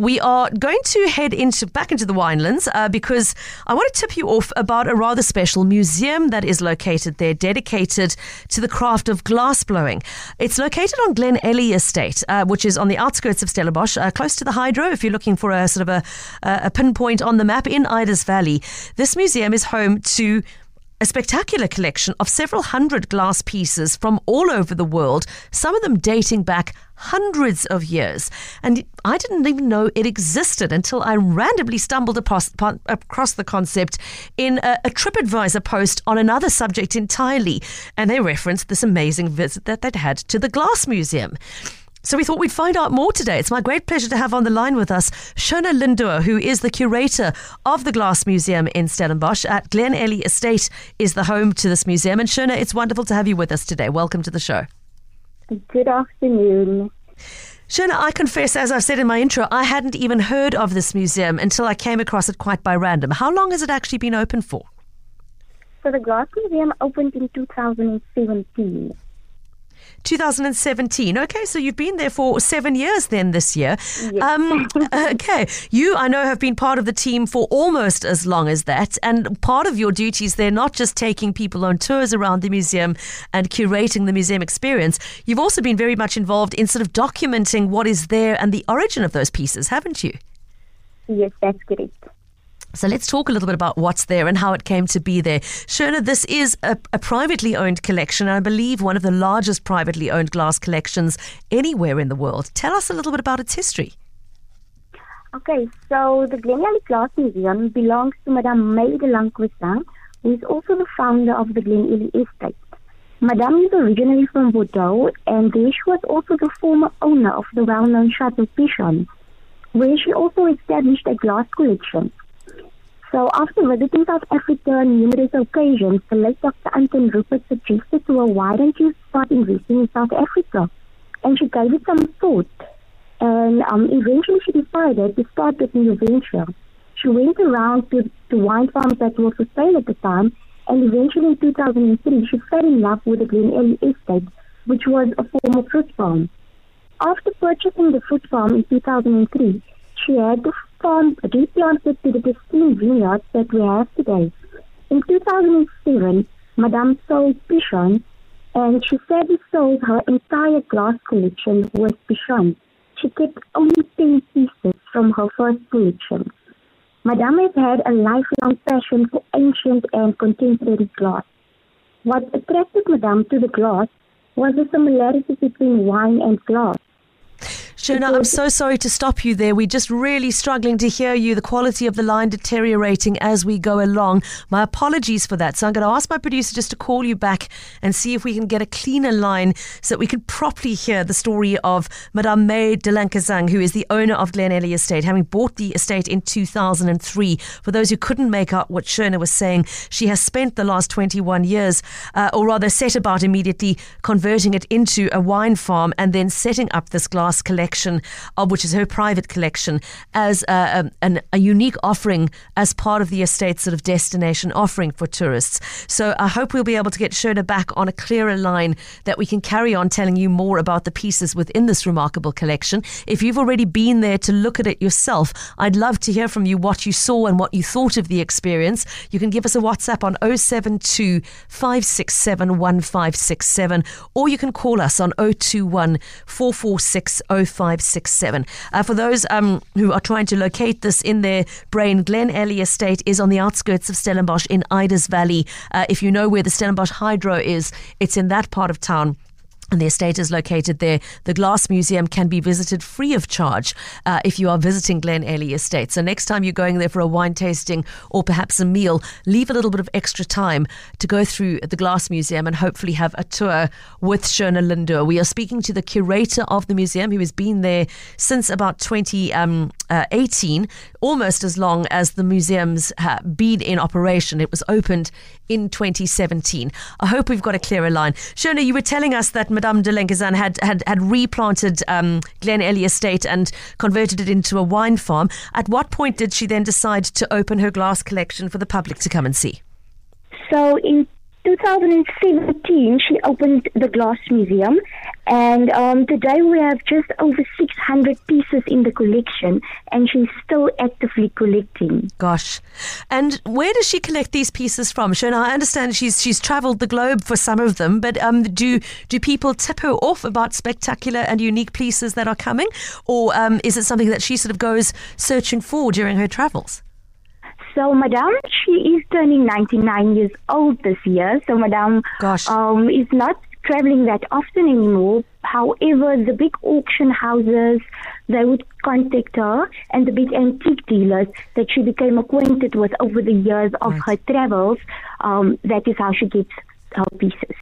We are going to head into back into the winelands uh, because I want to tip you off about a rather special museum that is located there, dedicated to the craft of glass blowing. It's located on Glenelly Estate, uh, which is on the outskirts of Stellenbosch, uh, close to the hydro. If you're looking for a sort of a, a pinpoint on the map in Ida's Valley, this museum is home to a spectacular collection of several hundred glass pieces from all over the world, some of them dating back hundreds of years. And I didn't even know it existed until I randomly stumbled across, the concept in a TripAdvisor post on another subject entirely. And they referenced this amazing visit that they'd had to the Glass Museum. So we thought we'd find out more today. It's my great pleasure to have on the line with us Shona Lindoor, who is the curator of the Glass Museum in Stellenbosch. At Glenelly Estate is the home to this museum. And Shona, it's wonderful to have you with us today. Welcome to the show. Good afternoon. Shona, I confess, as I said in my intro, I hadn't even heard of this museum until I came across it quite by random. How long has it actually been open for? So the Glass Museum opened in 2017. 2017. Okay, so you've been there for seven years then this year. Yes. Um, okay, you, I know, have been part of the team for almost as long as that. And part of your duties, they're not just taking people on tours around the museum and curating the museum experience. You've also been very much involved in sort of documenting what is there and the origin of those pieces, haven't you? Yes, that's correct. So let's talk a little bit about what's there and how it came to be there. Shona, this is a, a, privately owned collection, I believe one of the largest privately owned glass collections anywhere in the world. Tell us a little bit about its history. Okay, so the Glenelly Glass Museum belongs to Madame May de Lencquesaing, who is also the founder of the Glenelly Estate. Madame is originally from Bordeaux, and there she was also the former owner of the well-known Chateau Pichon, where she also established a glass collection. So after visiting South Africa on numerous occasions, the late Dr. Anton Rupert suggested to her, why don't you start investing in South Africa? And she gave it some thought. And um, eventually she decided to start this new venture. She went around to, to wine farms that were for sale at the time, and eventually in 2003 she fell in love with the Glenelly Estate, which was a former fruit farm. After purchasing the fruit farm in 2003, she had the farm replanted to the pristine vineyards that we have today. In 2007, Madame sold Pichon, and she sadly sold her entire glass collection with Pichon. She kept only 10 pieces from her first collection. Madame has had a lifelong passion for ancient and contemporary glass. What attracted Madame to the glass was the similarity between wine and glass. Shona, I'm so sorry to stop you there. We're just really struggling to hear you. The quality of the line deteriorating as we go along. My apologies for that. So I'm going to ask my producer just to call you back and see if we can get a cleaner line so that we can properly hear the story of Madame May de Lencquesaing, who is the owner of Glenelly Estate, having bought the estate in 2003. For those who couldn't make out what Shona was saying, she has spent the last 21 years, uh, or rather set about immediately converting it into a wine farm and then setting up this glass collection collection, uh, which is her private collection, as a, um, an, a unique offering as part of the estate's sort of destination offering for tourists. So I hope we'll be able to get Shona back on a clearer line that we can carry on telling you more about the pieces within this remarkable collection. If you've already been there to look at it yourself, I'd love to hear from you what you saw and what you thought of the experience. You can give us a WhatsApp on 072 567 1567 or you can call us on 021 446 567. Uh, for those um, who are trying to locate this in their brain, Glenelly Estate is on the outskirts of Stellenbosch in Ida's Valley. Uh, if you know where the Stellenbosch Hydro is, it's in that part of town and the estate is located there. The Glass Museum can be visited free of charge uh, if you are visiting Glenelly Estate. So next time you're going there for a wine tasting or perhaps a meal, leave a little bit of extra time to go through the Glass Museum and hopefully have a tour with Shona Lindoor. We are speaking to the curator of the museum who has been there since about 20, um, uh, almost as long as the museum's uh, been in operation. It was opened in 2017. I hope we've got a clearer line. Shona, you were telling us that Madame de Lencquesaing had, had, had replanted um, Glenelly Estate and converted it into a wine farm. At what point did she then decide to open her glass collection for the public to come and see? So in 2017, she opened the Glass Museum, and um, today we have just over 600 pieces in the collection, and she's still actively collecting. Gosh, and where does she collect these pieces from? Shona, I understand she's she's travelled the globe for some of them, but um, do do people tip her off about spectacular and unique pieces that are coming, or um, is it something that she sort of goes searching for during her travels? So, Madame, she is turning 99 years old this year. So, Madame Gosh. Um, is not traveling that often anymore. However, the big auction houses, they would contact her and the big antique dealers that she became acquainted with over the years of Right. her travels. Um, that is how she gets her pieces.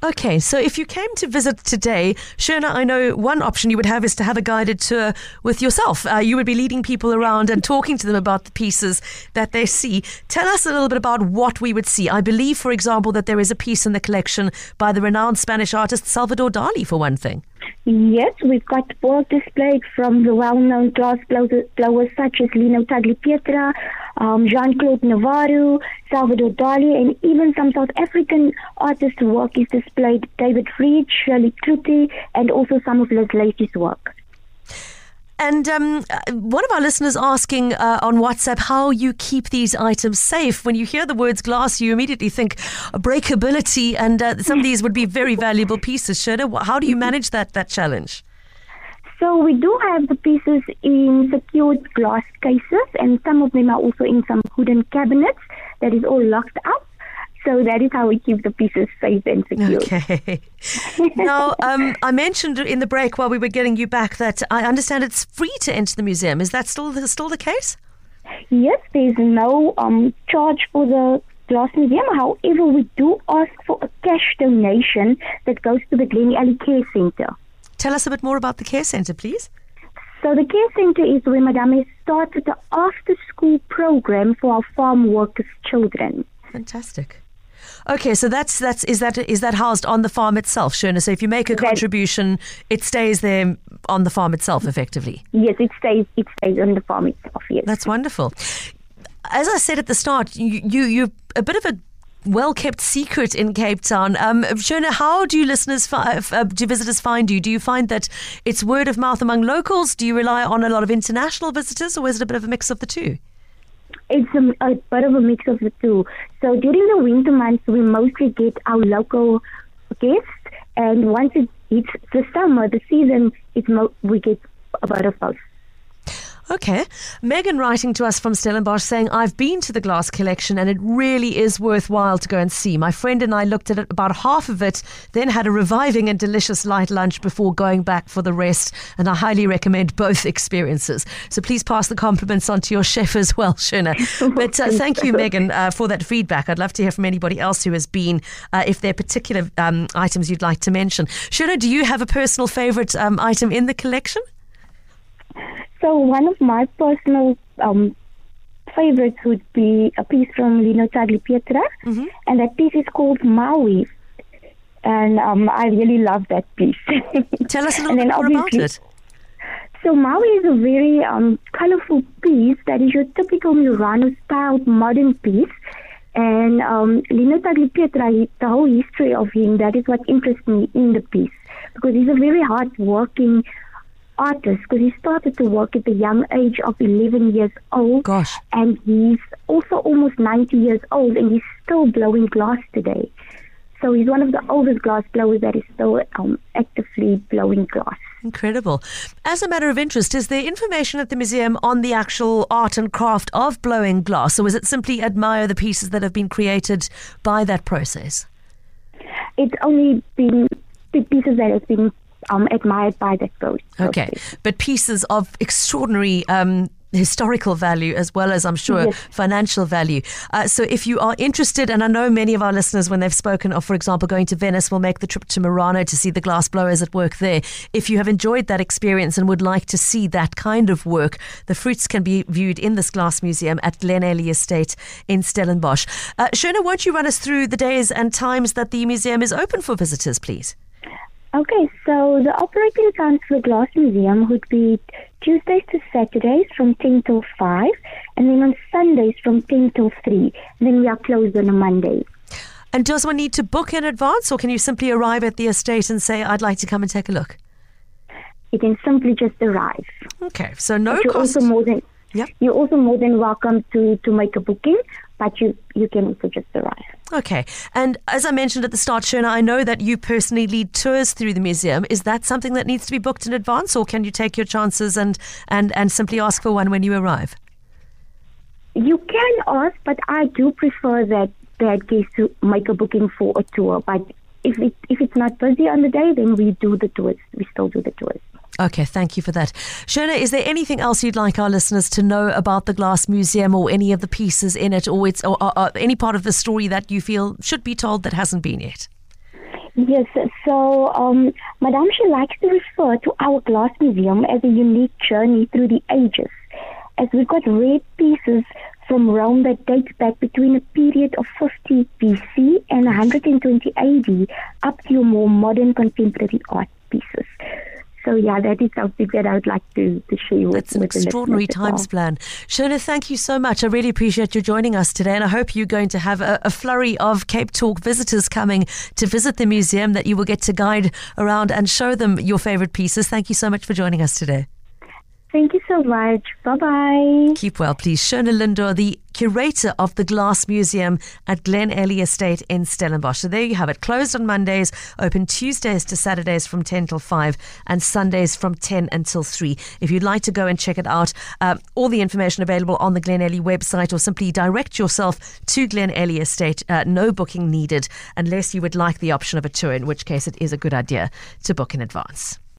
Okay, so if you came to visit today, Shona, I know one option you would have is to have a guided tour with yourself. Uh, you would be leading people around and talking to them about the pieces that they see. Tell us a little bit about what we would see. I believe, for example, that there is a piece in the collection by the renowned Spanish artist Salvador Dali, for one thing. Yes, we've got balls displayed from the well-known glass blower- blowers such as Lino Tagliapietra, um, Jean-Claude Novaro, Salvador Dali, and even some South African artists' work is displayed. David Reade, Shirley Cloete, and also some of Lacey's work. And um, uh, one of our listeners asking uh, on WhatsApp how you keep these items safe. When you hear the words glass, you immediately think breakability, and uh, some of these would be very valuable pieces. Wh- how do you manage that that challenge? So we do have the pieces in secured glass cases, and some of them are also in some wooden cabinets that is all locked up. So that is how we keep the pieces safe and secure. Okay. now, um, I mentioned in the break while we were getting you back that I understand it's free to enter the museum. Is that still the, still the case? Yes, there is no um, charge for the Glass Museum. However, we do ask for a cash donation that goes to the Glenelly Care Centre. Tell us a bit more about the care centre, please. So the care centre is where Madame has started the after-school program for our farm workers' children. Fantastic. Okay, so that's that's is that is that housed on the farm itself, Shona? So if you make a contribution, it stays there on the farm itself, effectively. Yes, it stays. It stays on the farm itself. Yes. That's wonderful. As I said at the start, you you you're a bit of a well kept secret in Cape Town. Um, Shona, how do you listeners, fi- uh, do visitors find you? Do you find that it's word of mouth among locals? Do you rely on a lot of international visitors, or is it a bit of a mix of the two? It's a, a bit of a mix of the two. So during the winter months, we mostly get our local guests, and once it hits the summer, the season, it's mo- we get a bit of both. Okay. Megan writing to us from Stellenbosch saying, I've been to the glass collection and it really is worthwhile to go and see. My friend and I looked at it, about half of it, then had a reviving and delicious light lunch before going back for the rest. And I highly recommend both experiences. So please pass the compliments on to your chef as well, Shona. But uh, thank you, Megan, uh, for that feedback. I'd love to hear from anybody else who has been, uh, if there are particular um, items you'd like to mention. Shona, do you have a personal favorite um, item in the collection? So one of my personal um, favorites would be a piece from Lino Tagliapietra, and that piece is called Maui. And um, I really love that piece. Tell us a little bit more about it. So Maui is a very um, colorful piece that is your typical Murano-style modern piece. And um, Lino Tagliapietra, he- the whole history of him, that is what interests me in the piece. Because he's a very hard-working artist, because he started to work at the young age of 11 years old. Gosh. And he's also almost 90 years old, and he's still blowing glass today. So he's one of the oldest glass blowers that is still um, actively blowing glass. Incredible. As a matter of interest, is there information at the museum on the actual art and craft of blowing glass, or is it simply admire the pieces that have been created by that process? it's only been the pieces that have been um, admired by that ghost. Okay, but pieces of extraordinary um, historical value as well as I'm sure Yes. financial value. Uh, so if you are interested, and I know many of our listeners, when they've spoken of, for example, going to Venice, will make the trip to Murano to see the glass blowers at work there. If you have enjoyed that experience and would like to see that kind of work, the fruits can be viewed in this glass museum at Glenelly Estate in Stellenbosch. Uh, Shona, won't you run us through the days and times that the museum is open for visitors, please? Okay, so the operating times for the Glass Museum would be Tuesdays to Saturdays from 10 till 5, and then on Sundays from 10 till 3. And then we are closed on a Monday. And does one need to book in advance, or can you simply arrive at the estate and say, "I'd like to come and take a look"? You can simply just arrive. Okay, so no But you're cost. also more than Yep. you're also more than welcome to to make a booking, but you you can also just arrive. Okay, and as I mentioned at the start, Shona, I know that you personally lead tours through the museum. Is that something that needs to be booked in advance, or can you take your chances and and and simply ask for one when you arrive? You can ask, but I do prefer that that guests to make a booking for a tour. But if it if it's not busy on the day, then we do the tours. We still do the tours. Okay, thank you for that. Shona, is there anything else you'd like our listeners to know about the Glass Museum or any of the pieces in it or, it's, or, or, or any part of the story that you feel should be told that hasn't been yet? Yes, so um, Madame, she likes to refer to our glass museum as a unique journey through the ages, as we've got rare pieces from Rome that date back between a period of 50 BC and 120 AD up to more modern contemporary art pieces. So yeah, that is something that I would like to, to share with, That's an with extraordinary listeners as well. times plan. Shona, thank you so much. I really appreciate you joining us today, and I hope you're going to have a, a flurry of Cape Talk visitors coming to visit the museum that you will get to guide around and show them your favorite pieces. Thank you so much for joining us today. Thank you so much. Bye bye. Keep well, please. Shona Lindoor, the curator of the Glass Museum at Glenelly Estate in Stellenbosch. So there you have it. Closed on Mondays, open Tuesdays to Saturdays from 10 till 5, and Sundays from 10 until 3. If you'd like to go and check it out, uh, all the information available on the Glenelly website, or simply direct yourself to Glenelly Estate. Uh, no booking needed, unless you would like the option of a tour, in which case it is a good idea to book in advance.